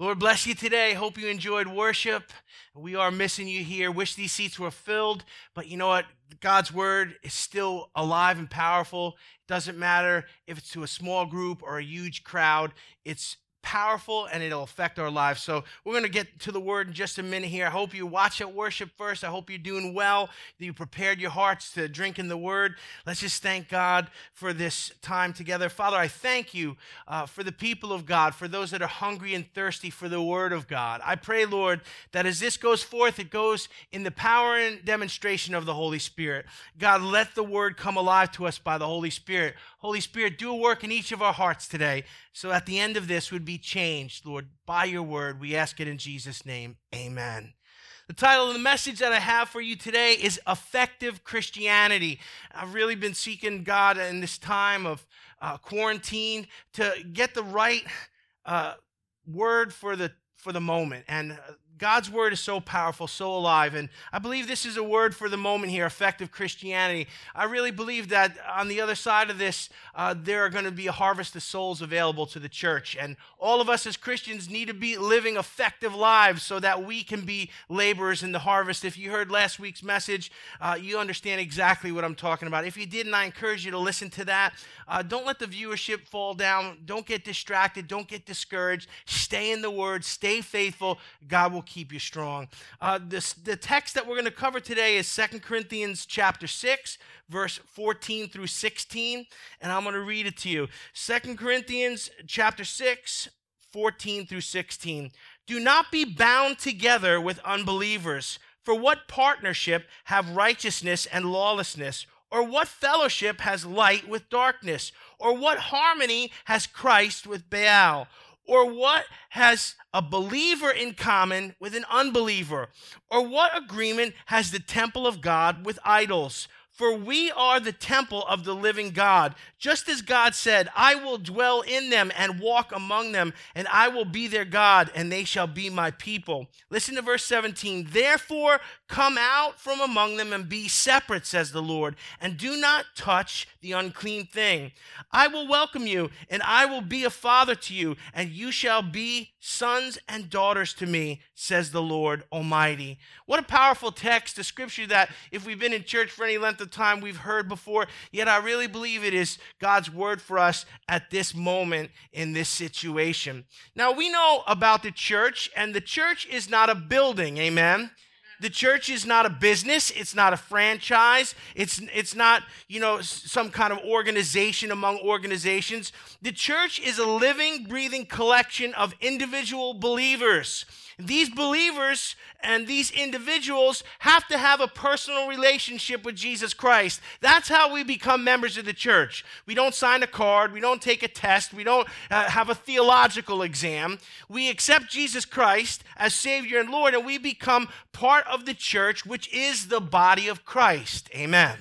Lord, bless you today. Hope you enjoyed worship. We are missing you here. Wish these seats were filled, but you know what? God's word is still alive and powerful. It doesn't matter if it's to a small group or a huge crowd, it's powerful and it'll affect our lives. So we're going to get to the word in just a minute here. I hope you watch at worship first. I hope you're doing well, that you prepared your hearts to drink in the word. Let's just thank God for this time together. Father, I thank you uh, for the people of God, for those that are hungry and thirsty for the word of God. I pray, Lord, that as this goes forth, it goes in the power and demonstration of the Holy Spirit. God, let the word come alive to us by the Holy Spirit. Holy Spirit, do a work in each of our hearts today. So at the end of this would be changed, Lord, by your word. We ask it in Jesus' name. Amen. The title of the message that I have for you today is Effective Christianity. I've really been seeking God in this time of uh, quarantine to get the right uh, word for the for the moment. And uh, God's word is so powerful, so alive. And I believe this is a word for the moment here effective Christianity. I really believe that on the other side of this, uh, there are going to be a harvest of souls available to the church. And all of us as Christians need to be living effective lives so that we can be laborers in the harvest. If you heard last week's message, uh, you understand exactly what I'm talking about. If you didn't, I encourage you to listen to that. Uh, don't let the viewership fall down. Don't get distracted. Don't get discouraged. Stay in the word. Stay faithful. God will keep you strong. Uh, this, the text that we're going to cover today is Second Corinthians chapter 6, verse 14 through 16, and I'm going to read it to you. Second Corinthians chapter 6, 14 through 16. Do not be bound together with unbelievers. For what partnership have righteousness and lawlessness? Or what fellowship has light with darkness? Or what harmony has Christ with Baal? Or what has a believer in common with an unbeliever? Or what agreement has the temple of God with idols? For we are the temple of the living God. Just as God said, I will dwell in them and walk among them, and I will be their God, and they shall be my people. Listen to verse 17. Therefore, come out from among them and be separate, says the Lord, and do not touch the unclean thing. I will welcome you, and I will be a father to you, and you shall be sons and daughters to me, says the Lord Almighty. What a powerful text, a scripture that if we've been in church for any length of time, we've heard before, yet I really believe it is God's word for us at this moment in this situation. Now, we know about the church, and the church is not a building, amen? The church is not a business. It's not a franchise. It's it's not you know some kind of organization among organizations. The church is a living breathing collection of individual believers these believers and these individuals have to have a personal relationship with Jesus Christ. That's how we become members of the church. We don't sign a card, we don't take a test, we don't uh, have a theological exam. We accept Jesus Christ as Savior and Lord, and we become part of the church, which is the body of Christ. Amen.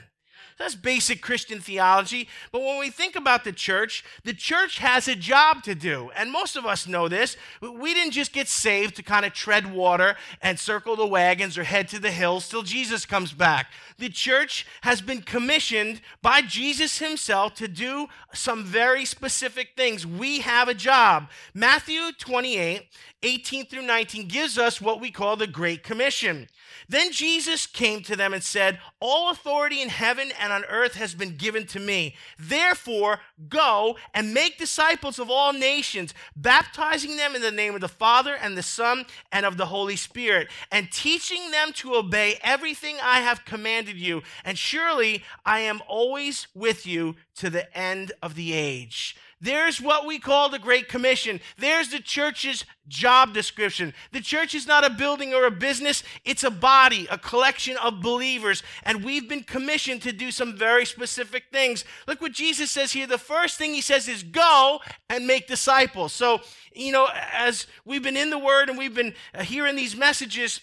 That's basic Christian theology. But when we think about the church, the church has a job to do. And most of us know this. We didn't just get saved to kind of tread water and circle the wagons or head to the hills till Jesus comes back. The church has been commissioned by Jesus himself to do some very specific things. We have a job. Matthew 28 18 through 19 gives us what we call the Great Commission. Then Jesus came to them and said, All authority in heaven and on earth has been given to me. Therefore, go and make disciples of all nations, baptizing them in the name of the Father and the Son and of the Holy Spirit, and teaching them to obey everything I have commanded you. And surely I am always with you to the end of the age. There's what we call the Great Commission. There's the church's job description. The church is not a building or a business, it's a body, a collection of believers. And we've been commissioned to do some very specific things. Look what Jesus says here. The first thing he says is go and make disciples. So, you know, as we've been in the Word and we've been uh, hearing these messages,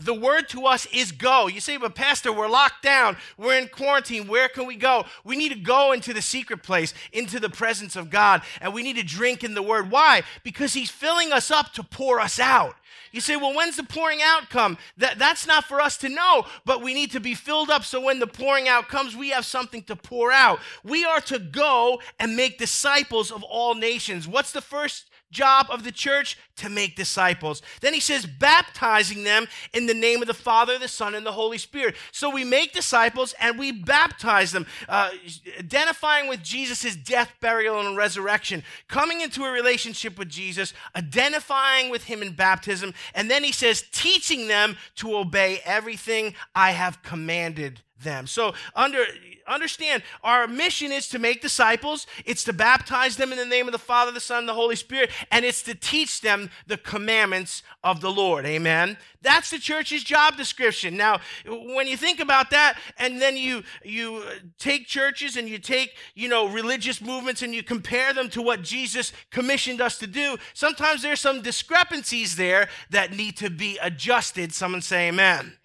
the word to us is go. You say, but Pastor, we're locked down. We're in quarantine. Where can we go? We need to go into the secret place, into the presence of God, and we need to drink in the word. Why? Because He's filling us up to pour us out. You say, well, when's the pouring out come? That, that's not for us to know, but we need to be filled up so when the pouring out comes, we have something to pour out. We are to go and make disciples of all nations. What's the first job of the church? To make disciples. Then he says, baptizing them in the name of the Father, the Son, and the Holy Spirit. So we make disciples and we baptize them, uh, identifying with Jesus' death, burial, and resurrection, coming into a relationship with Jesus, identifying with him in baptism. And then he says, teaching them to obey everything I have commanded them. So under understand our mission is to make disciples, it's to baptize them in the name of the Father, the Son, the Holy Spirit, and it's to teach them the commandments of the Lord. Amen. That's the church's job description. Now, when you think about that and then you you take churches and you take, you know, religious movements and you compare them to what Jesus commissioned us to do, sometimes there's some discrepancies there that need to be adjusted. Someone say amen.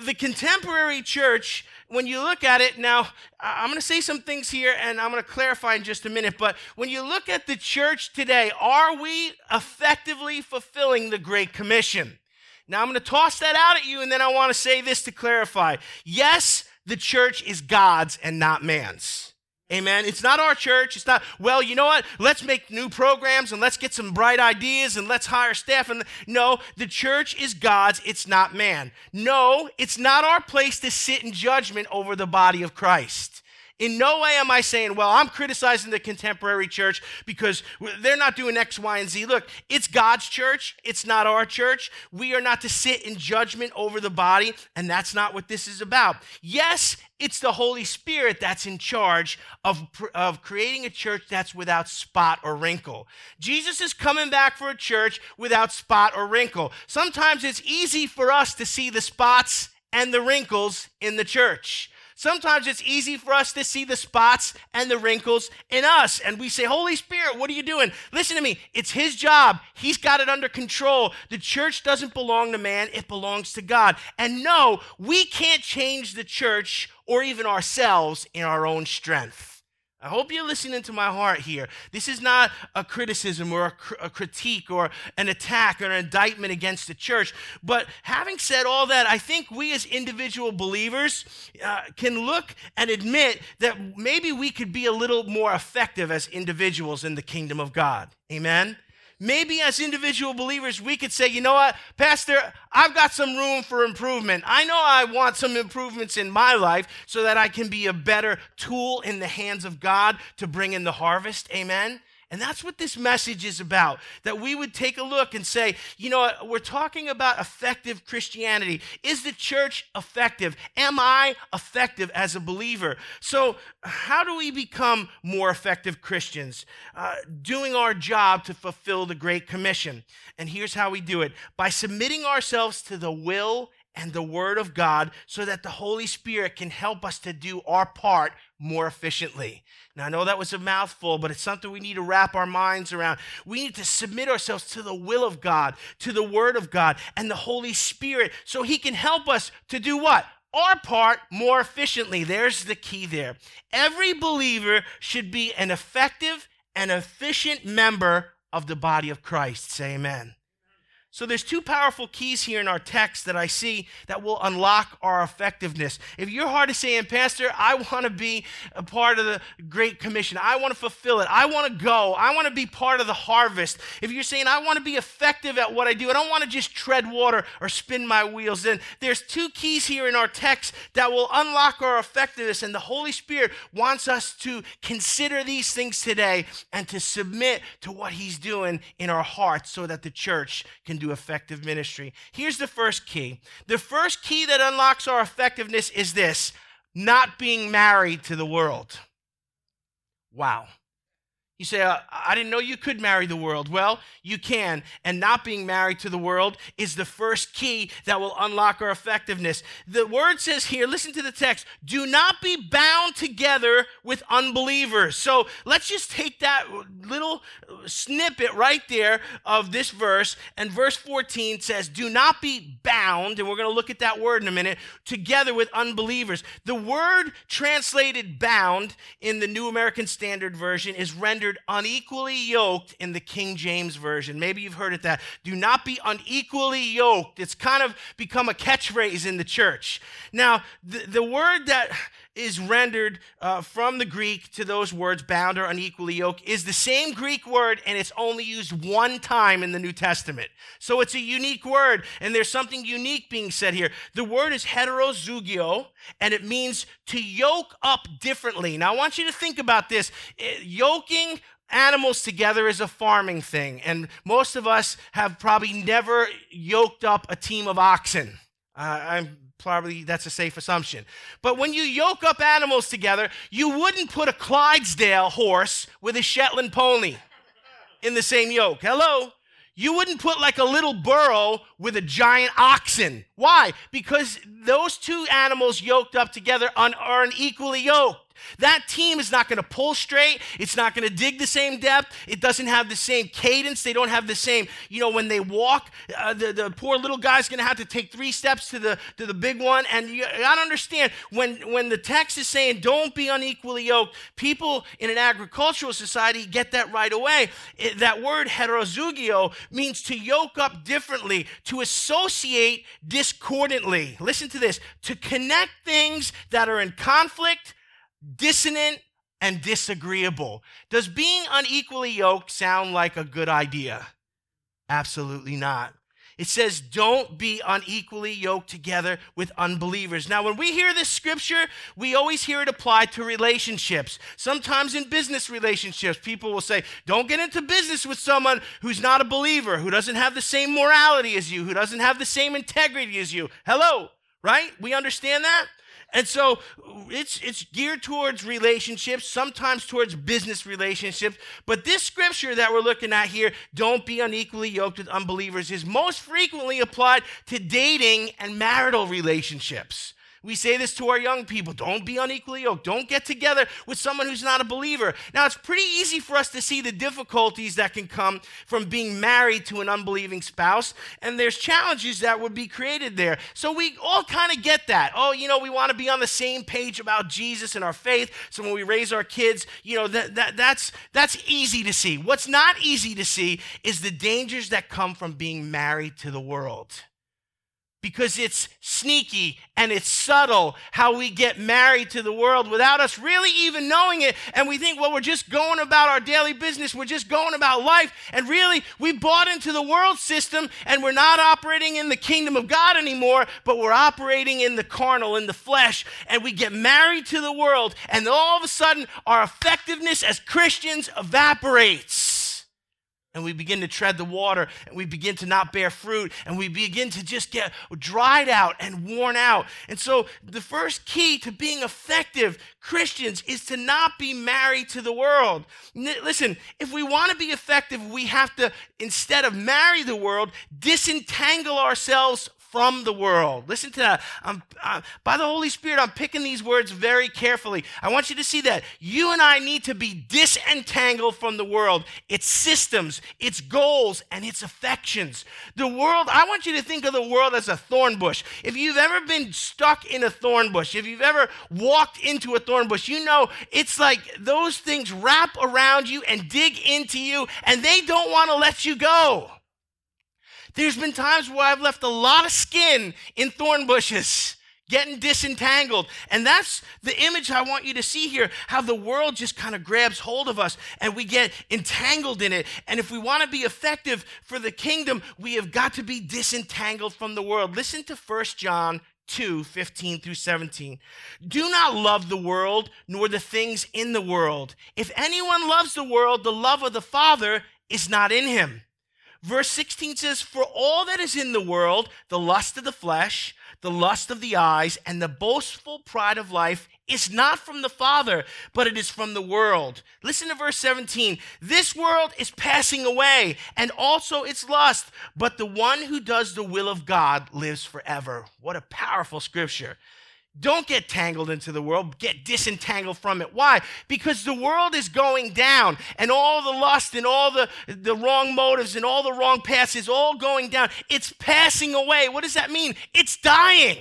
The contemporary church, when you look at it now, I'm going to say some things here and I'm going to clarify in just a minute, but when you look at the church today, are we effectively fulfilling the Great Commission? Now, I'm going to toss that out at you and then I want to say this to clarify. Yes, the church is God's and not man's. Amen. It's not our church. It's not, well, you know what? Let's make new programs and let's get some bright ideas and let's hire staff. And no, the church is God's. It's not man. No, it's not our place to sit in judgment over the body of Christ. In no way am I saying, well, I'm criticizing the contemporary church because they're not doing X, Y, and Z. Look, it's God's church, it's not our church. We are not to sit in judgment over the body, and that's not what this is about. Yes, it's the Holy Spirit that's in charge of, of creating a church that's without spot or wrinkle. Jesus is coming back for a church without spot or wrinkle. Sometimes it's easy for us to see the spots and the wrinkles in the church. Sometimes it's easy for us to see the spots and the wrinkles in us. And we say, Holy Spirit, what are you doing? Listen to me. It's His job. He's got it under control. The church doesn't belong to man, it belongs to God. And no, we can't change the church or even ourselves in our own strength. I hope you're listening to my heart here. This is not a criticism or a, cr- a, critique or an attack or an indictment against the church. But having said all that, I think we as individual believers uh, can look and admit that maybe we could be a little more effective as individuals in the kingdom of God. Amen? Maybe as individual believers, we could say, you know what, Pastor, I've got some room for improvement. I know I want some improvements in my life so that I can be a better tool in the hands of God to bring in the harvest. Amen. And that's what this message is about. That we would take a look and say, you know, we're talking about effective Christianity. Is the church effective? Am I effective as a believer? So, how do we become more effective Christians? Uh, doing our job to fulfill the Great Commission. And here's how we do it by submitting ourselves to the will and the Word of God so that the Holy Spirit can help us to do our part more efficiently. Now, I know that was a mouthful, but it's something we need to wrap our minds around. We need to submit ourselves to the will of God, to the Word of God, and the Holy Spirit so He can help us to do what? Our part more efficiently. There's the key there. Every believer should be an effective and efficient member of the body of Christ. Say amen. So there's two powerful keys here in our text that I see that will unlock our effectiveness. If your heart is saying, Pastor, I want to be a part of the Great Commission, I want to fulfill it, I want to go, I want to be part of the harvest. If you're saying, I want to be effective at what I do, I don't want to just tread water or spin my wheels, then there's two keys here in our text that will unlock our effectiveness. And the Holy Spirit wants us to consider these things today and to submit to what He's doing in our hearts so that the church can do effective ministry. Here's the first key the first key that unlocks our effectiveness is this not being married to the world. Wow. You say, uh, I didn't know you could marry the world. Well, you can. And not being married to the world is the first key that will unlock our effectiveness. The word says here, listen to the text, do not be bound together with unbelievers. So let's just take that little snippet right there of this verse. And verse 14 says, do not be bound, and we're going to look at that word in a minute, together with unbelievers. The word translated bound in the New American Standard Version is rendered unequally yoked in the King James Version. Maybe you've heard it that. Do not be unequally yoked. It's kind of become a catchphrase in the church. Now, the, the word that is rendered uh, from the Greek to those words, bound or unequally yoked, is the same Greek word, and it's only used one time in the New Testament. So it's a unique word, and there's something unique being said here. The word is heterozugeo, and it means to yoke up differently. Now, I want you to think about this. Eh, yoking animals together is a farming thing, and most of us have probably never yoked up a team of oxen. Uh, I'm probably that's a safe assumption. But when you yoke up animals together, you wouldn't put a Clydesdale horse with a Shetland pony in the same yoke. Hello? You wouldn't put like a little burro with a giant oxen. Why? Because those two animals yoked up together are unequally yoked. That team is not going to pull straight. It's not going to dig the same depth. It doesn't have the same cadence. They don't have the same, you know, when they walk, uh, the, the poor little guy's going to have to take three steps to the, to the big one. And you got to understand when, when the text is saying don't be unequally yoked, people in an agricultural society get that right away. It, that word heterozugeo means to yoke up differently, to associate discordantly. Listen to this to connect things that are in conflict dissonant, and disagreeable. Does being unequally yoked sound like a good idea? Absolutely not. It says, don't be unequally yoked together with unbelievers. Now, when we hear this scripture, we always hear it applied to relationships. Sometimes in business relationships, people will say, don't get into business with someone who's not a believer, who doesn't have the same morality as you, who doesn't have the same integrity as you. Hello, right? We understand that? And so it's, it's geared towards relationships, sometimes towards business relationships. But this scripture that we're looking at here, don't be unequally yoked with unbelievers, is most frequently applied to dating and marital relationships. We say this to our young people don't be unequally yoked. Don't get together with someone who's not a believer. Now, it's pretty easy for us to see the difficulties that can come from being married to an unbelieving spouse, and there's challenges that would be created there. So we all kind of get that. Oh, you know, we want to be on the same page about Jesus and our faith. So when we raise our kids, you know, that, that, that's, that's easy to see. What's not easy to see is the dangers that come from being married to the world because it's sneaky and it's subtle how we get married to the world without us really even knowing it. And we think, well, we're just going about our daily business, we're just going about life. And really, we bought into the world system and we're not operating in the kingdom of God anymore, but we're operating in the carnal, in the flesh. And we get married to the world, and all of a sudden, our effectiveness as Christians evaporates and we begin to tread the water and we begin to not bear fruit and we begin to just get dried out and worn out. And so, the first key to being effective Christians is to not be married to the world. listen, if we want to be effective, we have to, instead of marry the world, disentangle ourselves from the world. Listen to that. Uh, by the Holy Spirit, I'm picking these words very carefully. I want you to see that. You and I need to be disentangled from the world, its systems, its goals, and its affections. The world, I want you to think of the world as a thorn bush. If you've ever been stuck in a thorn bush, if you've ever walked into a thorn bush, you know it's like those things wrap around you and dig into you, and they don't want to let you go. There's been times where I've left a lot of skin in thorn bushes, getting disentangled. And that's the image I want you to see here how the world just kind of grabs hold of us and we get entangled in it. And if we want to be effective for the kingdom, we have got to be disentangled from the world. Listen to 1 John 2 15 through 17. Do not love the world, nor the things in the world. If anyone loves the world, the love of the Father is not in him. Verse 16 says, For all that is in the world, the lust of the flesh, the lust of the eyes, and the boastful pride of life is not from the Father, but it is from the world. Listen to verse 17. This world is passing away, and also its lust, but the one who does the will of God lives forever. What a powerful scripture. Don't get tangled into the world, get disentangled from it. Why? Because the world is going down, and all the lust and all the, the wrong motives and all the wrong paths is all going down. It's passing away. What does that mean? It's dying.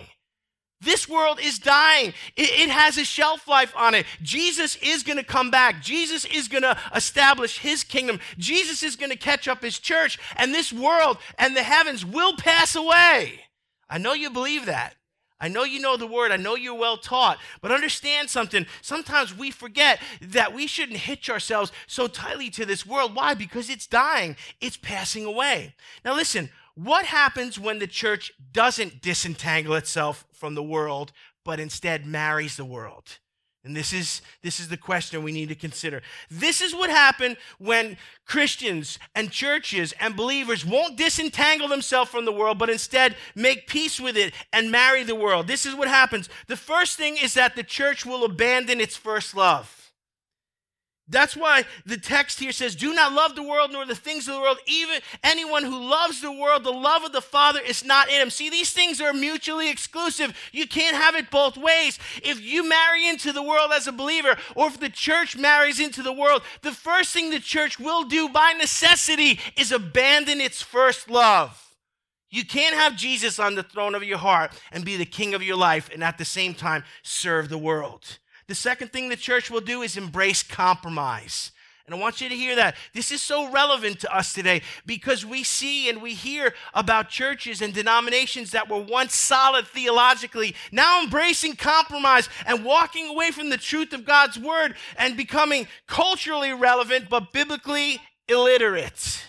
This world is dying. It, it, has a shelf life on it. Jesus is going to come back. Jesus is going to establish his kingdom. Jesus is going to catch up his church, and this world and the heavens will pass away. I know you believe that. I know you know the word. I know you're well taught. But understand something. Sometimes we forget that we shouldn't hitch ourselves so tightly to this world. Why? Because it's dying, it's passing away. Now, listen, what happens when the church doesn't disentangle itself from the world, but instead marries the world? And this is, this is the question we need to consider. This is what happened when Christians and churches and believers won't disentangle themselves from the world, but instead make peace with it and marry the world. This is what happens. The first thing is that the church will abandon its first love. That's why the text here says, Do not love the world nor the things of the world. Even anyone who loves the world, the love of the Father is not in him. See, these things are mutually exclusive. You can't have it both ways. If you marry into the world as a believer, or if the church marries into the world, the first thing the church will do by necessity is abandon its first love. You can't have Jesus on the throne of your heart and be the king of your life and at the same time serve the world. The second thing the church will do is embrace compromise. And I want you to hear that. This is so relevant to us today because we see and we hear about churches and denominations that were once solid theologically, now embracing compromise and walking away from the truth of God's word and becoming culturally relevant but biblically illiterate.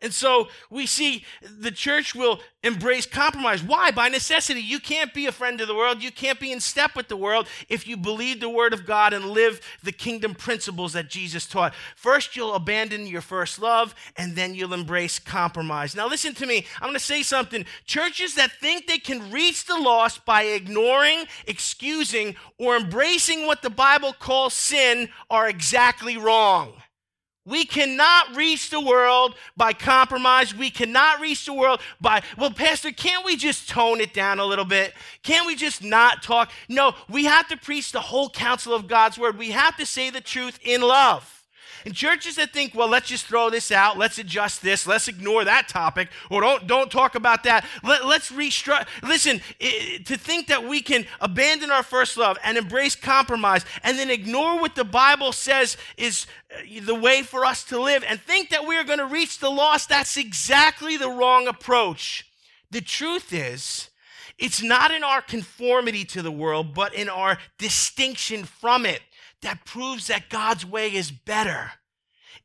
And so we see the church will embrace compromise. Why? By necessity. You can't be a friend of the world. You can't be in step with the world if you believe the word of God and live the kingdom principles that Jesus taught. First, you'll abandon your first love, and then you'll embrace compromise. Now, listen to me. I'm going to say something. Churches that think they can reach the lost by ignoring, excusing, or embracing what the Bible calls sin are exactly wrong. We cannot reach the world by compromise. We cannot reach the world by, well, Pastor, can't we just tone it down a little bit? Can't we just not talk? No, we have to preach the whole counsel of God's word. We have to say the truth in love. And churches that think, well, let's just throw this out, let's adjust this, let's ignore that topic, or don't, don't talk about that. Let, us restructure. Listen, it, to think that we can abandon our first love and embrace compromise and then ignore what the Bible says is uh, the way for us to live and think that we are going to reach the lost, that's exactly the wrong approach. The truth is, it's not in our conformity to the world, but in our distinction from it that proves that God's way is better.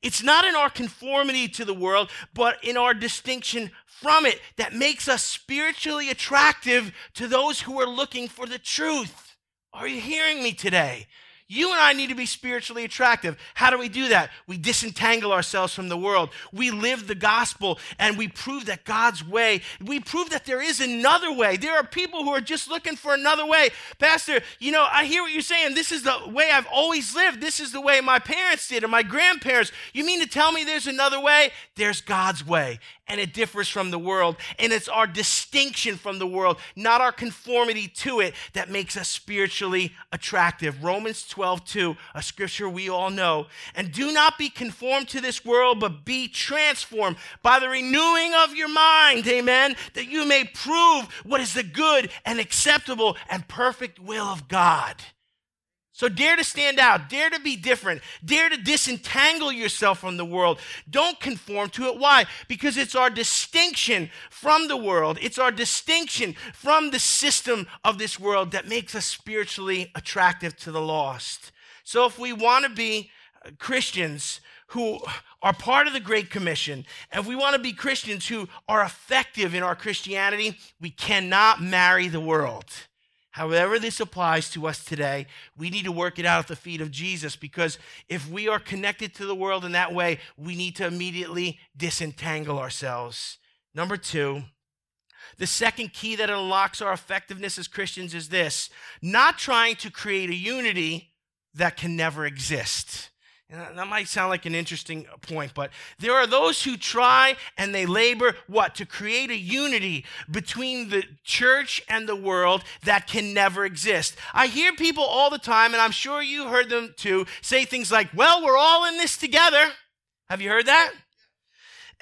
It's not in our conformity to the world, but in our distinction from it that makes us spiritually attractive to those who are looking for the truth. Are you hearing me today? You and I need to be spiritually attractive. How do we do that? We disentangle ourselves from the world. We live the gospel and we prove that God's way, we prove that there is another way. There are people who are just looking for another way. Pastor, you know, I hear what you're saying. This is the way I've always lived. This is the way my parents did or my grandparents. You mean to tell me there's another way? There's God's way and it differs from the world. And it's our distinction from the world, not our conformity to it, that makes us spiritually attractive. Romans 12, 2, a scripture we all know. And do not be conformed to this world, but be transformed by the renewing of your mind, amen, that you may prove what is the good and acceptable and perfect will of God. So dare to stand out, dare to be different, dare to disentangle yourself from the world. Don't conform to it. Why? Because it's our distinction from the world, it's our distinction from the system of this world that makes us spiritually attractive to the lost. So if we want to be Christians who are part of the Great Commission, and if we want to be Christians who are effective in our Christianity, we cannot marry the world. However, this applies to us today, we need to work it out at the feet of Jesus because if we are connected to the world in that way, we need to immediately disentangle ourselves. Number two, the second key that unlocks our effectiveness as Christians is this not trying to create a unity that can never exist. That might sound like an interesting point, but there are those who try and they labor what? To create a unity between the church and the world that can never exist. I hear people all the time, and I'm sure you heard them too, say things like, well, we're all in this together. Have you heard that?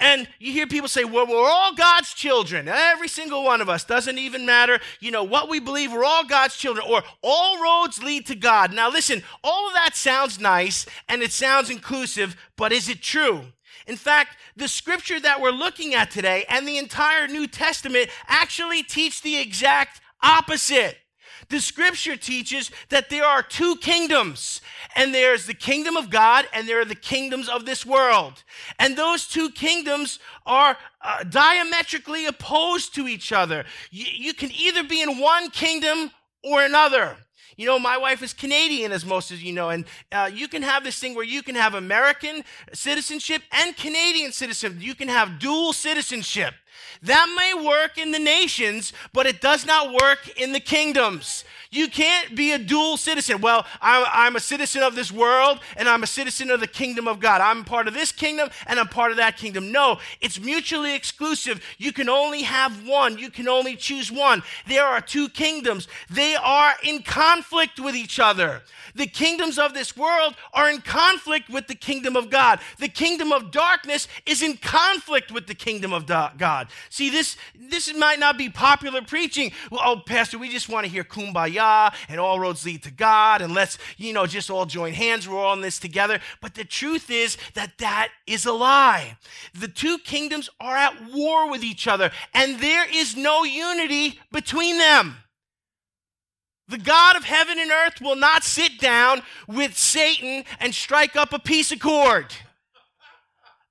And you hear people say, well, we're all God's children. Every single one of us. Doesn't even matter, you know, what we believe. We're all God's children. Or all roads lead to God. Now, listen, all of that sounds nice and it sounds inclusive, but is it true? In fact, the scripture that we're looking at today and the entire New Testament actually teach the exact opposite. The scripture teaches that there are two kingdoms, and there's the kingdom of God, and there are the kingdoms of this world. And those two kingdoms are uh, diametrically opposed to each other. You, you can either be in one kingdom or another. You know, my wife is Canadian, as most of you know, and uh, you can have this thing where you can have American citizenship and Canadian citizenship. You can have dual citizenship. That may work in the nations, but it does not work in the kingdoms. You can't be a dual citizen. Well, I'm, I'm, a citizen of this world and I'm a citizen of the kingdom of God. I'm part of this kingdom and I'm part of that kingdom. No, it's mutually exclusive. You can only have one, you can only choose one. There are two kingdoms, they are in conflict with each other. The kingdoms of this world are in conflict with the kingdom of God. The kingdom of darkness is in conflict with the kingdom of God. See, this, this might not be popular preaching. Well, oh, Pastor, we just want to hear kumbaya and all roads lead to God and let's, you know, just all join hands. We're all in this together. But the truth is that that is a lie. The two kingdoms are at war with each other and there is no unity between them. The God of heaven and earth will not sit down with Satan and strike up a peace accord.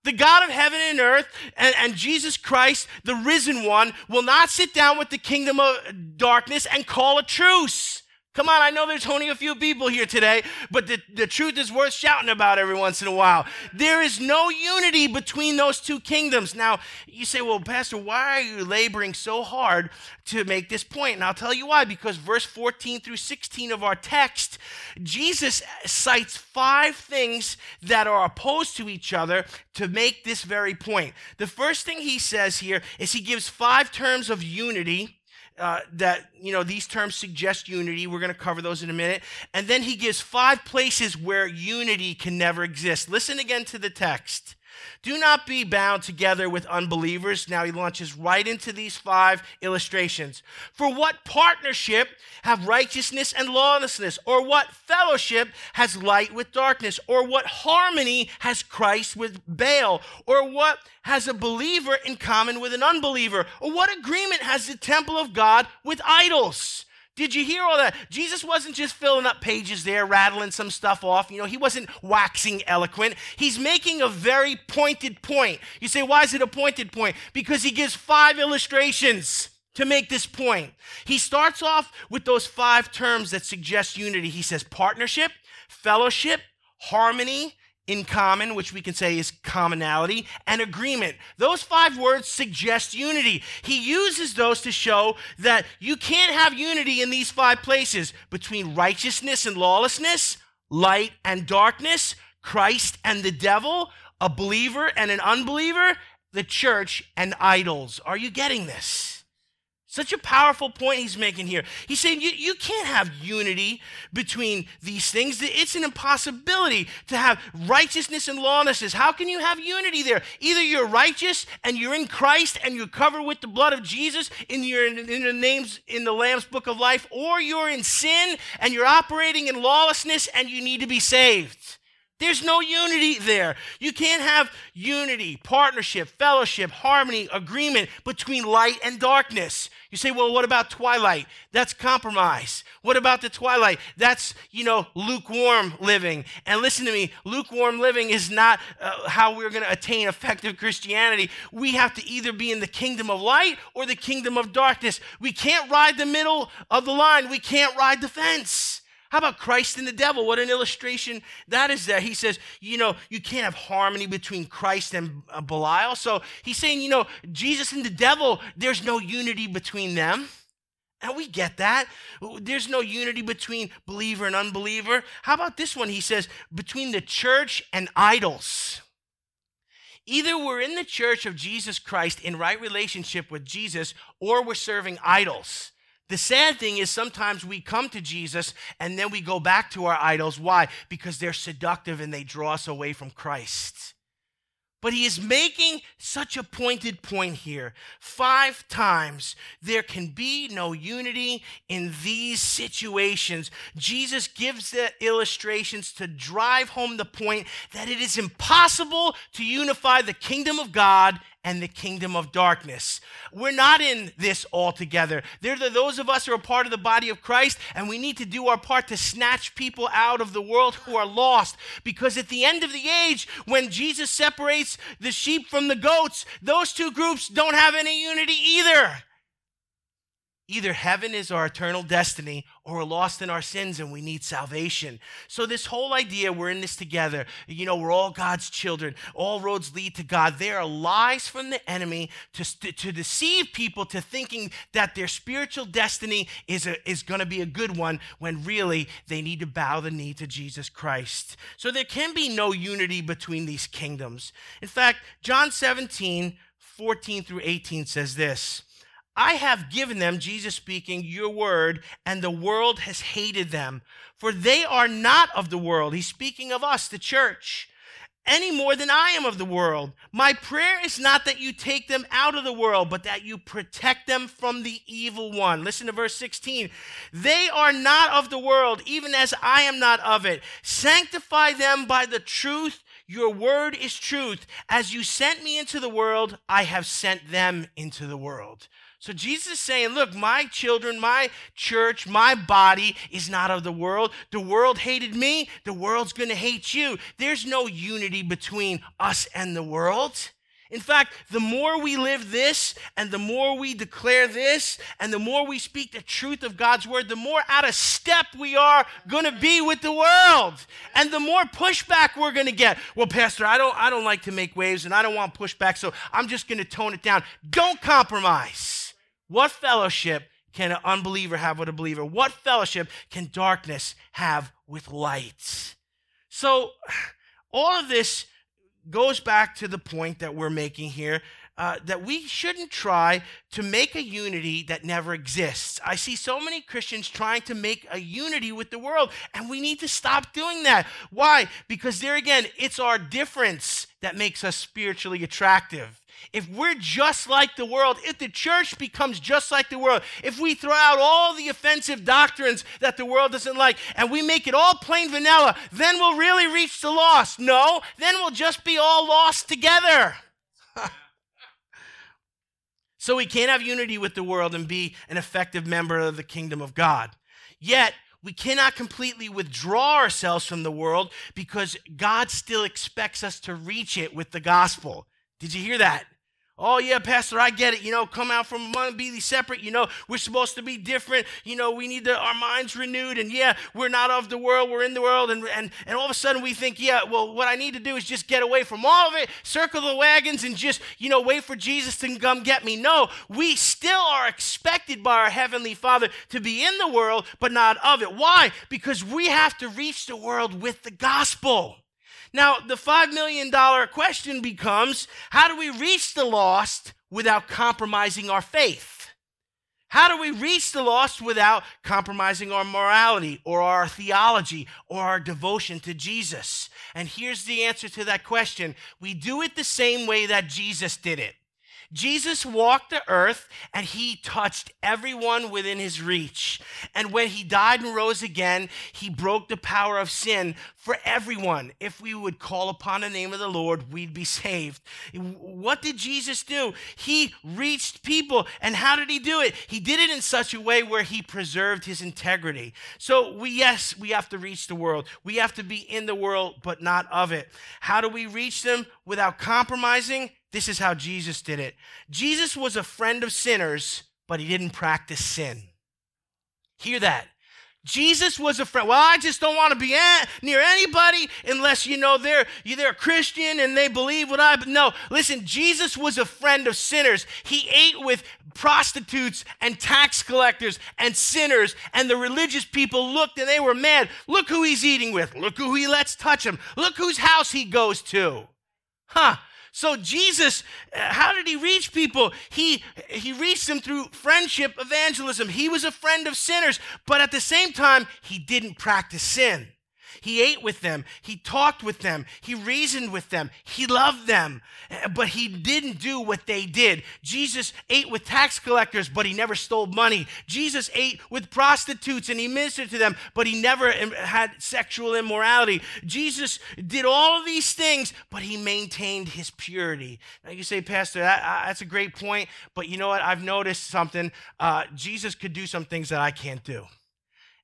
The God of heaven and earth and, and, Jesus Christ, the risen one, will not sit down with the kingdom of darkness and call a truce. Come on, I know there's only a few people here today, but the, the truth is worth shouting about every once in a while. There is no unity between those two kingdoms. Now, you say, well, Pastor, why are you laboring so hard to make this point? And I'll tell you why. Because verse 14 through 16 of our text, Jesus cites five things that are opposed to each other to make this very point. The first thing he says here is he gives five terms of unity uh, that, you know, these terms suggest unity. We're going to cover those in a minute. And then he gives five places where unity can never exist. Listen again to the text. Do not be bound together with unbelievers. Now he launches right into these five illustrations. For what partnership have righteousness and lawlessness? Or what fellowship has light with darkness? Or what harmony has Christ with Baal? Or what has a believer in common with an unbeliever? Or what agreement has the temple of God with idols? Did you hear all that? Jesus wasn't just filling up pages there, rattling some stuff off. You know, he wasn't waxing eloquent. He's making a very pointed point. You say, why is it a pointed point? Because he gives five illustrations to make this point. He starts off with those five terms that suggest unity. He says partnership, fellowship, harmony, in common, which we can say is commonality, and agreement. Those five words suggest unity. He uses those to show that you can't have unity in these five places between righteousness and lawlessness, light and darkness, Christ and the devil, a believer and an unbeliever, the church and idols. Are you getting this? Such a powerful point he's making here. He's saying you, you can't have unity between these things. It's an impossibility to have righteousness and lawlessness. How can you have unity there? Either you're righteous and you're in Christ and you're covered with the blood of Jesus in your in the names in the Lamb's book of life, or you're in sin and you're operating in lawlessness and you need to be saved. There's no unity there. You can't have unity, partnership, fellowship, harmony, agreement between light and darkness. You say, well, what about twilight? That's compromise. What about the twilight? That's, you know, lukewarm living. And listen to me, lukewarm living is not uh, how we're going to attain effective Christianity. We have to either be in the kingdom of light or the kingdom of darkness. We can't ride the middle of the line, we can't ride the fence. How about Christ and the devil? What an illustration that is there. He says, you know, you can't have harmony between Christ and uh, Belial. So he's saying, you know, Jesus and the devil, there's no unity between them. And we get that. There's no unity between believer and unbeliever. How about this one? He says, between the church and idols. Either we're in the church of Jesus Christ in right relationship with Jesus, or we're serving idols. The sad thing is sometimes we come to Jesus and then we go back to our idols. Why? Because they're seductive and they draw us away from Christ. But he is making such a pointed point here. Five times there can be no unity in these situations. Jesus gives the illustrations to drive home the point that it is impossible to unify the kingdom of God and the kingdom of darkness. We're not in this all together. There are those of us who are part of the body of Christ, and we need to do our part to snatch people out of the world who are lost. Because at the end of the age, when Jesus separates the sheep from the goats, those two groups don't have any unity either. Either heaven is our eternal destiny or we're lost in our sins and we need salvation. So, this whole idea, we're in this together, you know, we're all God's children, all roads lead to God. There are lies from the enemy to, to deceive people to thinking that their spiritual destiny is, a, is going to be a good one when really they need to bow the knee to Jesus Christ. So, there can be no unity between these kingdoms. In fact, John 17, 14 through 18 says this. I have given them, Jesus speaking, your word, and the world has hated them, for they are not of the world. He's speaking of us, the church, any more than I am of the world. My prayer is not that you take them out of the world, but that you protect them from the evil one. Listen to verse 16. They are not of the world, even as I am not of it. Sanctify them by the truth. Your word is truth. As you sent me into the world, I have sent them into the world. So Jesus is saying, look, my children, my church, my body is not of the world. The world hated me. The world's going to hate you. There's no unity between us and the world. In fact, the more we live this and the more we declare this and the more we speak the truth of God's word, the more out of step we are going to be with the world and the more pushback we're going to get. Well, pastor, I don't I don't like to make waves and I don't want pushback, so I'm just going to tone it down. Don't compromise. What fellowship can an unbeliever have with a believer? What fellowship can darkness have with light? So, all of this goes back to the point that we're making here uh, that we shouldn't try to make a unity that never exists. I see so many Christians trying to make a unity with the world, and we need to stop doing that. Why? Because there again, it's our difference that makes us spiritually attractive if we're just like the world, if the church becomes just like the world, if we throw out all the offensive doctrines that the world doesn't like and we make it all plain vanilla, then we'll really reach the lost. No, then we'll just be all lost together. so we can't have unity with the world and be an effective member of the kingdom of God. Yet, we cannot completely withdraw ourselves from the world because God still expects us to reach it with the gospel. Did you hear that? Oh, yeah, Pastor, I get it. You know, come out from among, be separate. You know, we're supposed to be different. You know, we need our minds renewed. And yeah, we're not of the world, we're in the world. And, and, and all of a sudden we think, yeah, well, what I need to do is just get away from all of it, circle the wagons, and just, you know, wait for Jesus to come get me. No, we still are expected by our Heavenly Father to be in the world, but not of it. Why? Because we have to reach the world with the gospel. Now, the $5 million question becomes how do we reach the lost without compromising our faith? How do we reach the lost without compromising our morality or our theology or our devotion to Jesus? And here's the answer to that question we do it the same way that Jesus did it. Jesus walked the earth and he touched everyone within his reach. And when he died and rose again, he broke the power of sin for everyone. If we would call upon the name of the Lord, we'd be saved. What did Jesus do? He reached people. And how did he do it? He did it in such a way where he preserved his integrity. So, we, yes, we have to reach the world. We have to be in the world, but not of it. How do we reach them without compromising? This is how Jesus did it. Jesus was a friend of sinners, but he didn't practice sin. Hear that. Jesus was a friend. Well, I just don't want to be near anybody unless you know they're they're a Christian and they believe what I. No, listen. Jesus was a friend of sinners. He ate with prostitutes and tax collectors and sinners, and the religious people looked and they were mad. Look who he's eating with. Look who he lets touch him. Look whose house he goes to. Huh? So Jesus, uh, how did he reach people? He he reached them through friendship evangelism. He was a friend of sinners, but at the same time, he didn't practice sin. He ate with them. He talked with them. He reasoned with them. He loved them. Eh, but he didn't do what they did. Jesus ate with tax collectors, but he never stole money. Jesus ate with prostitutes and he ministered to them, but he never had sexual immorality. Jesus did all of these things, but he maintained his purity. Now you say, Pastor, that, uh, that's a great point, but you know what? I've noticed something. Uh, Jesus could do some things that I can't do.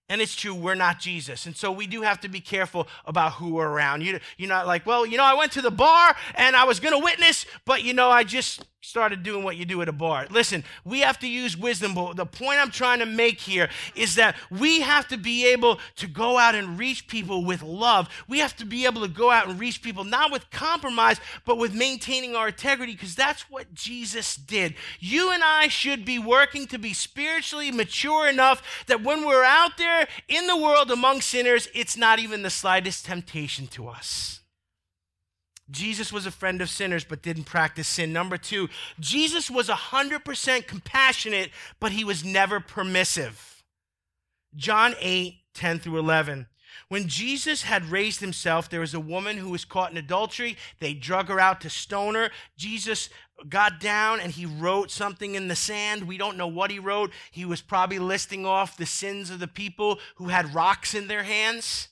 And it's true, we're not Jesus. And so we do have to be careful about who we're around. You, you're not like, well, you know, I went to the bar and I was going to witness, but, you know, I just started doing what you do at a bar. Listen, we have to use wisdom, but the point I'm trying to make here is that we have to be able to go out and reach people with love. We have to be able to go out and reach people not with compromise, but with maintaining our integrity, because that's what Jesus did. You and I should be working to be spiritually mature enough that when we're out there in the world among sinners, it's not even the slightest temptation to us. Jesus was a friend of sinners but didn't practice sin. Number two, Jesus was 100% compassionate, but he was never permissive. John 8, 10 through 11. When Jesus had raised himself, there was a woman who was caught in adultery. They drug her out to stone her. Jesus got down and he wrote something in the sand. We don't know what he wrote. He was probably listing off the sins of the people who had rocks in their hands.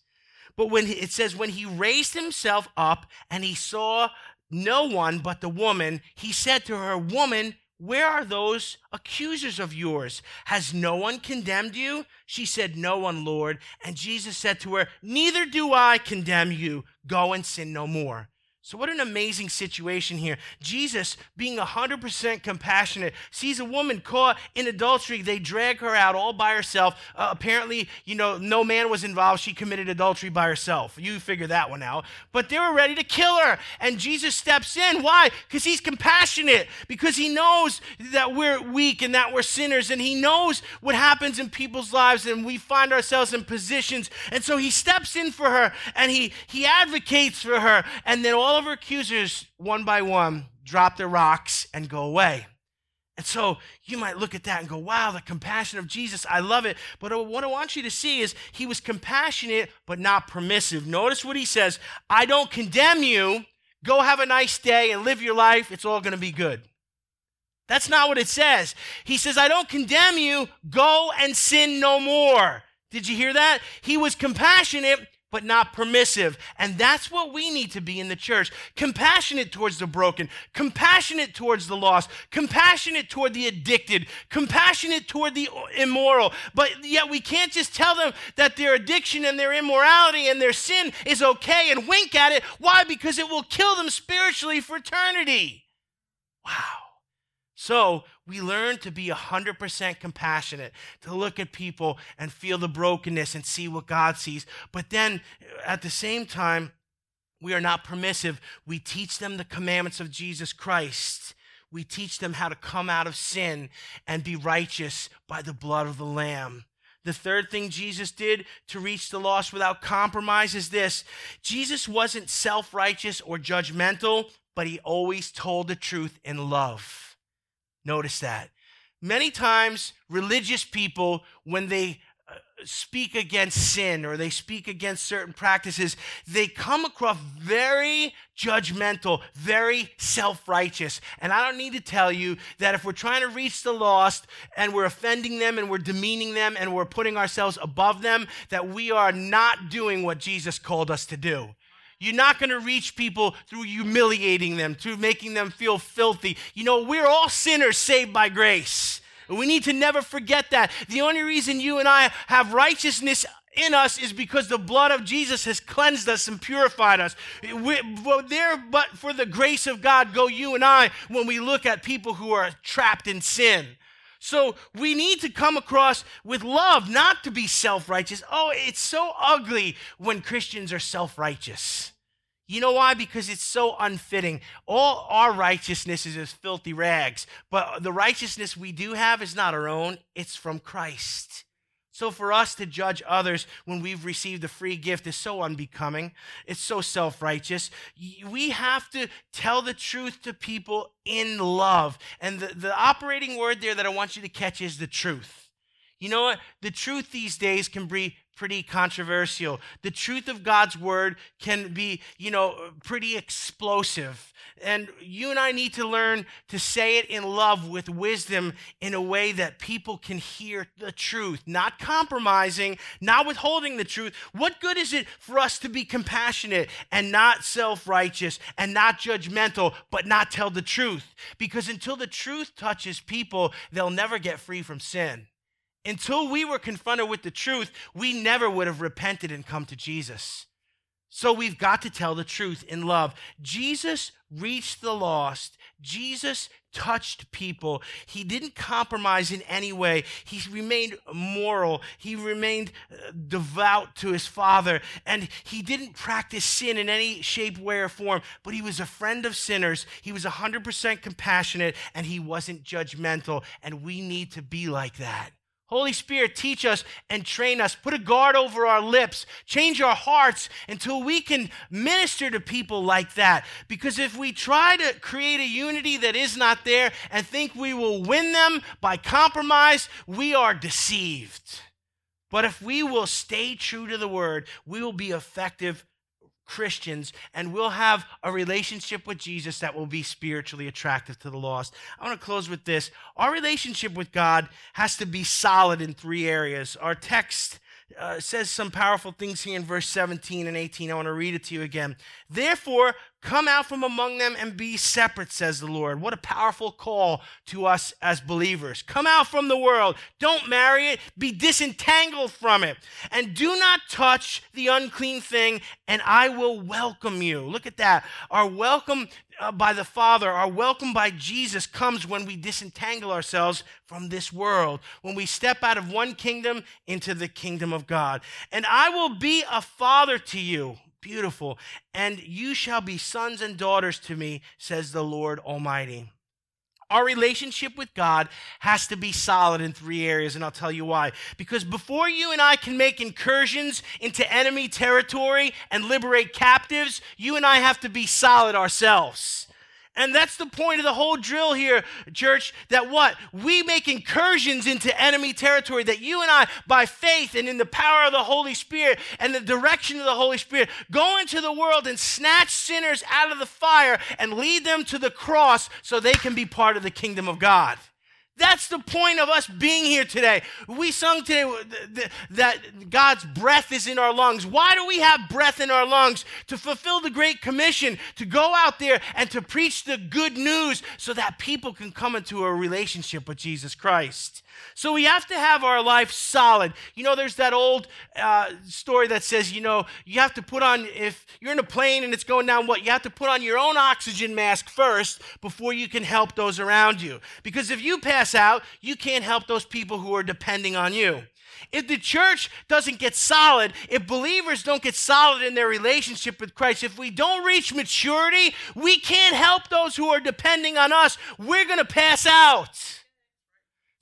But when he, it says, when he raised himself up and he saw no one but the woman, he said to her, Woman, where are those accusers of yours? Has no one condemned you? She said, No one, Lord. And Jesus said to her, Neither do I condemn you. Go and sin no more. So, what an amazing situation here. Jesus, being 100% compassionate, sees a woman caught in adultery. They drag her out all by herself. Uh, apparently, you know, no man was involved. She committed adultery by herself. You figure that one out. But they were ready to kill her. And Jesus steps in. Why? Because he's compassionate, because he knows that we're weak and that we're sinners. And he knows what happens in people's lives. And we find ourselves in positions. And so he steps in for her and he, he advocates for her. And then all all of her accusers, one by one, drop their rocks and go away. And so you might look at that and go, wow, the compassion of Jesus, I love it. But uh, what I want you to see is he was compassionate, but not permissive. Notice what he says I don't condemn you. Go have a nice day and live your life. It's all going to be good. That's not what it says. He says, I don't condemn you. Go and sin no more. Did you hear that? He was compassionate, but not permissive. And that's what we need to be in the church compassionate towards the broken, compassionate towards the lost, compassionate toward the addicted, compassionate toward the immoral. But yet we can't just tell them that their addiction and their immorality and their sin is okay and wink at it. Why? Because it will kill them spiritually for eternity. Wow. So we learn to be 100% compassionate, to look at people and feel the brokenness and see what God sees. But then at the same time, we are not permissive. We teach them the commandments of Jesus Christ. We teach them how to come out of sin and be righteous by the blood of the Lamb. The third thing Jesus did to reach the lost without compromise is this Jesus wasn't self righteous or judgmental, but he always told the truth in love. Notice that. Many times, religious people, when they uh, speak against sin or they speak against certain practices, they come across very judgmental, very self righteous. And I don't need to tell you that if we're trying to reach the lost and we're offending them and we're demeaning them and we're putting ourselves above them, that we are not doing what Jesus called us to do. You're not going to reach people through humiliating them, through making them feel filthy. You know, we're all sinners saved by grace. We need to never forget that. The only reason you and I have righteousness in us is because the blood of Jesus has cleansed us and purified us. we there, but for the grace of God, go you and I when we look at people who are trapped in sin. So we need to come across with love, not to be self righteous. Oh, it's so ugly when Christians are self righteous. You know why? Because it's so unfitting. All our righteousness is as filthy rags, but the righteousness we do have is not our own, it's from Christ. So for us to judge others when we've received a free gift is so unbecoming. It's so self righteous. We have to tell the truth to people in love. And the, the operating word there that I want you to catch is the truth. You know what? The truth these days can be pretty controversial. The truth of God's word can be, you know, pretty explosive. And you and I need to learn to say it in love with wisdom in a way that people can hear the truth, not compromising, not withholding the truth. What good is it for us to be compassionate and not self righteous and not judgmental, but not tell the truth? Because until the truth touches people, they'll never get free from sin. Until we were confronted with the truth, we never would have repented and come to Jesus. So we've got to tell the truth in love. Jesus reached the lost. Jesus touched people. He didn't compromise in any way. He remained moral. He remained uh, devout to his Father. And he didn't practice sin in any shape, way, or form, but he was a friend of sinners. He was 100% compassionate and he wasn't judgmental. And we need to be like that. Holy Spirit, teach us and train us. Put a guard over our lips. Change our hearts until we can minister to people like that. Because if we try to create a unity that is not there and think we will win them by compromise, we are deceived. But if we will stay true to the word, we will be effective Christians and we'll have a relationship with Jesus that will be spiritually attractive to the lost. I want to close with this. Our relationship with God has to be solid in three areas. Our text uh, says some powerful things here in verse 17 and 18. I want to read it to you again. Therefore, come out from among them and be separate, says the Lord. What a powerful call to us as believers. Come out from the world. Don't marry it. Be disentangled from it. And do not touch the unclean thing, and I will welcome you. Look at that. Our welcome uh, by the Father, our welcome by Jesus comes when we disentangle ourselves from this world, when we step out of one kingdom into the kingdom of God. And I will be a father to you. Beautiful. And you shall be sons and daughters to me, says the Lord Almighty. Our relationship with God has to be solid in three areas, and I'll tell you why. Because before you and I can make incursions into enemy territory and liberate captives, you and I have to be solid ourselves. And that's the point of the whole drill here, church, that what? We make incursions into enemy territory, that you and I, by faith and in the power of the Holy Spirit and the direction of the Holy Spirit, go into the world and snatch sinners out of the fire and lead them to the cross so they can be part of the kingdom of God. That's the point of us being here today. We sung today that God's breath is in our lungs. Why do we have breath in our lungs? To fulfill the Great Commission, to go out there and to preach the good news so that people can come into a relationship with Jesus Christ. So we have to have our life solid. You know, there's that old uh, story that says, you know, you have to put on, if you're in a plane and it's going down, what? You have to put on your own oxygen mask first before you can help those around you. Because if you pass out, you can't help those people who are depending on you. If the church doesn't get solid, if believers don't get solid in their relationship with Christ, if we don't reach maturity, we can't help those who are depending on us. We're going to pass out.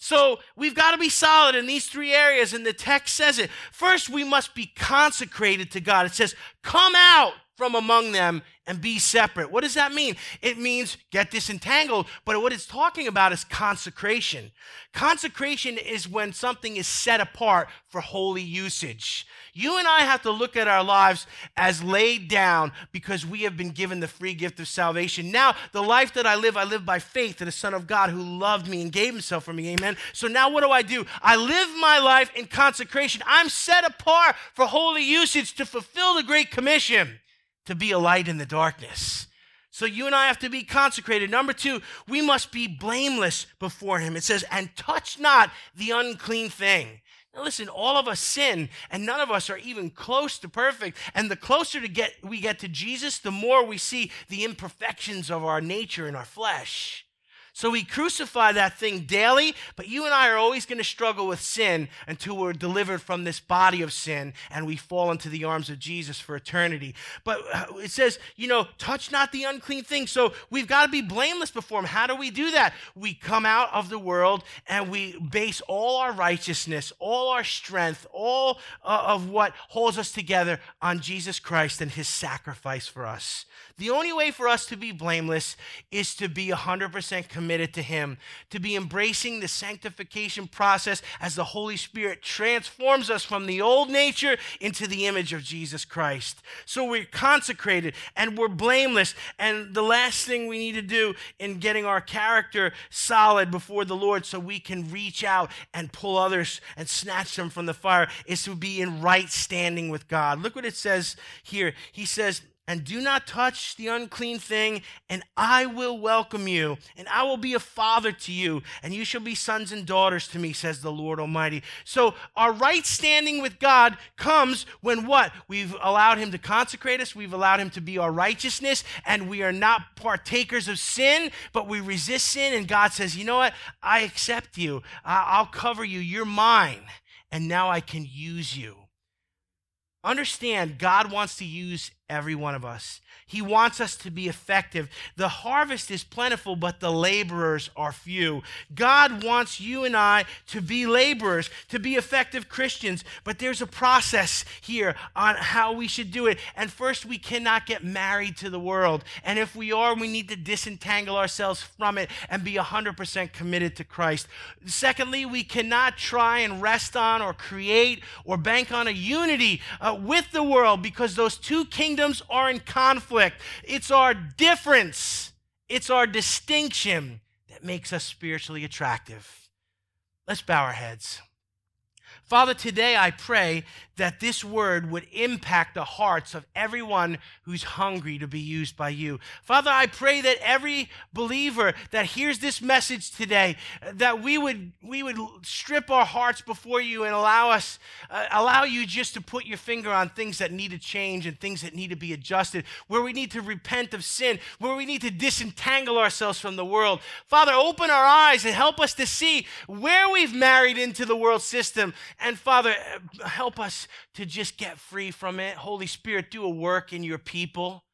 So we've got to be solid in these three areas, and the text says it. First, we must be consecrated to God. It says, Come out from among them and be separate. What does that mean? It means get disentangled, but what it's talking about is consecration. Consecration is when something is set apart for holy usage. You and I have to look at our lives as laid down because we have been given the free gift of salvation. Now, the life that I live, I live by faith in the Son of God who loved me and gave himself for me. Amen. So now what do I do? I live my life in consecration. I'm set apart for holy usage to fulfill the Great Commission to be a light in the darkness. So you and I have to be consecrated. Number two, we must be blameless before Him. It says, and touch not the unclean thing. Now listen, all of us sin, and none of us are even close to perfect. And the closer to get we get to Jesus, the more we see the imperfections of our nature and our flesh. So we crucify that thing daily, but you and I are always going to struggle with sin until we're delivered from this body of sin and we fall into the arms of Jesus for eternity. But uh, it says, you know, touch not the unclean thing. So we've got to be blameless before Him. How do we do that? We come out of the world and we base all our righteousness, all our strength, all uh, of what holds us together on Jesus Christ and His sacrifice for us. The only way for us to be blameless is to be 100% committed to Him, to be embracing the sanctification process as the Holy Spirit transforms us from the old nature into the image of Jesus Christ. So we're consecrated and we're blameless. And the last thing we need to do in getting our character solid before the Lord so we can reach out and pull others and snatch them from the fire is to be in right standing with God. Look what it says here. He says, and do not touch the unclean thing, and I will welcome you, and I will be a father to you, and you shall be sons and daughters to me, says the Lord Almighty. So, our right standing with God comes when what? We've allowed Him to consecrate us, we've allowed Him to be our righteousness, and we are not partakers of sin, but we resist sin, and God says, You know what? I accept you, I'll cover you, you're mine, and now I can use you. Understand, God wants to use every one of us. He wants us to be effective. The harvest is plentiful, but the laborers are few. God wants you and I to be laborers, to be effective Christians, but there's a process here on how we should do it. And first, we cannot get married to the world. And if we are, we need to disentangle ourselves from it and be 100% committed to Christ. Secondly, we cannot try and rest on or create or bank on a unity uh, with the world because those two kingdoms kingdoms are in conflict. It's our difference, it's our distinction that makes us spiritually attractive. Let's bow our heads. Father, today I pray that this word would impact the hearts of everyone who's hungry to be used by you. Father, I pray that every believer that hears this message today, that we would we would strip our hearts before you and allow us uh, allow you just to put your finger on things that need to change and things that need to be adjusted, where we need to repent of sin, where we need to disentangle ourselves from the world. Father, open our eyes and help us to see where we've married into the world system and Father, help us to just get free from it. Holy Spirit, do a work in your people,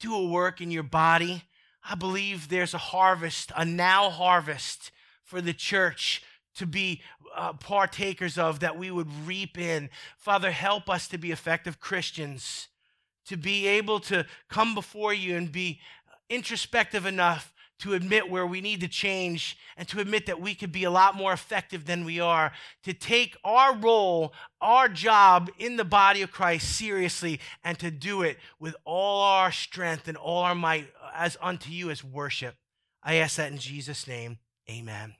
do a work in your body. I believe there's a harvest, a now harvest for the church to be uh, partakers of that we would reap in. Father, help us to be effective Christians, to be able to come before you and be introspective enough to admit where we need to change and to admit that we could be a lot more effective than we are, to take our role, our job in the body of Christ seriously, and to do it with all our strength and all our might as unto you as worship. I ask that in Jesus' name. Amen.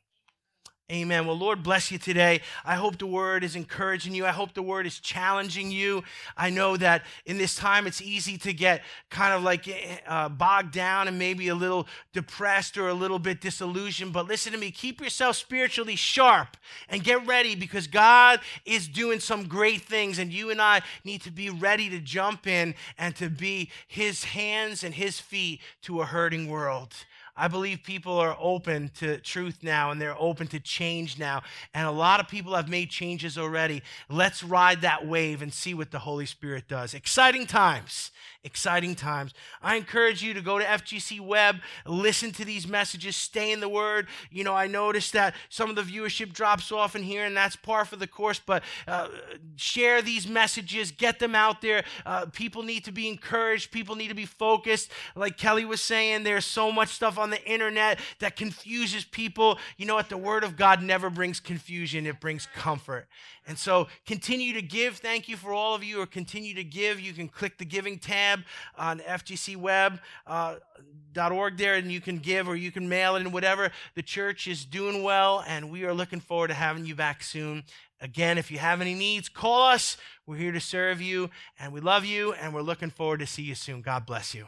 Amen. Well, Lord bless you today. I hope the word is encouraging you. I hope the word is challenging you. I know that in this time it's easy to get kind of like uh, bogged down and maybe a little depressed or a little bit disillusioned. But listen to me, keep yourself spiritually sharp and get ready because God is doing some great things, and you and I need to be ready to jump in and to be his hands and his feet to a hurting world. I believe people are open to truth now and they're open to change now. And a lot of people have made changes already. Let's ride that wave and see what the Holy Spirit does. Exciting times exciting times. I encourage you to go to FGC Web, listen to these messages, stay in the Word. You know, I noticed that some of the viewership drops off in here, and that's par for the course, but uh, share these messages, get them out there. Uh, people need to be encouraged, people need to be focused. Like Kelly was saying, there's so much stuff on the internet that confuses people. You know what? The Word of God never brings confusion, it brings comfort. And so continue to give. Thank you for all of you who continue to give. You can click the giving tab on FGCweb.org uh, there and you can give or you can mail it and whatever. The church is doing well and we are looking forward to having you back soon. Again, if you have any needs, call us. We're here to serve you and we love you and we're looking forward to see you soon. God bless you.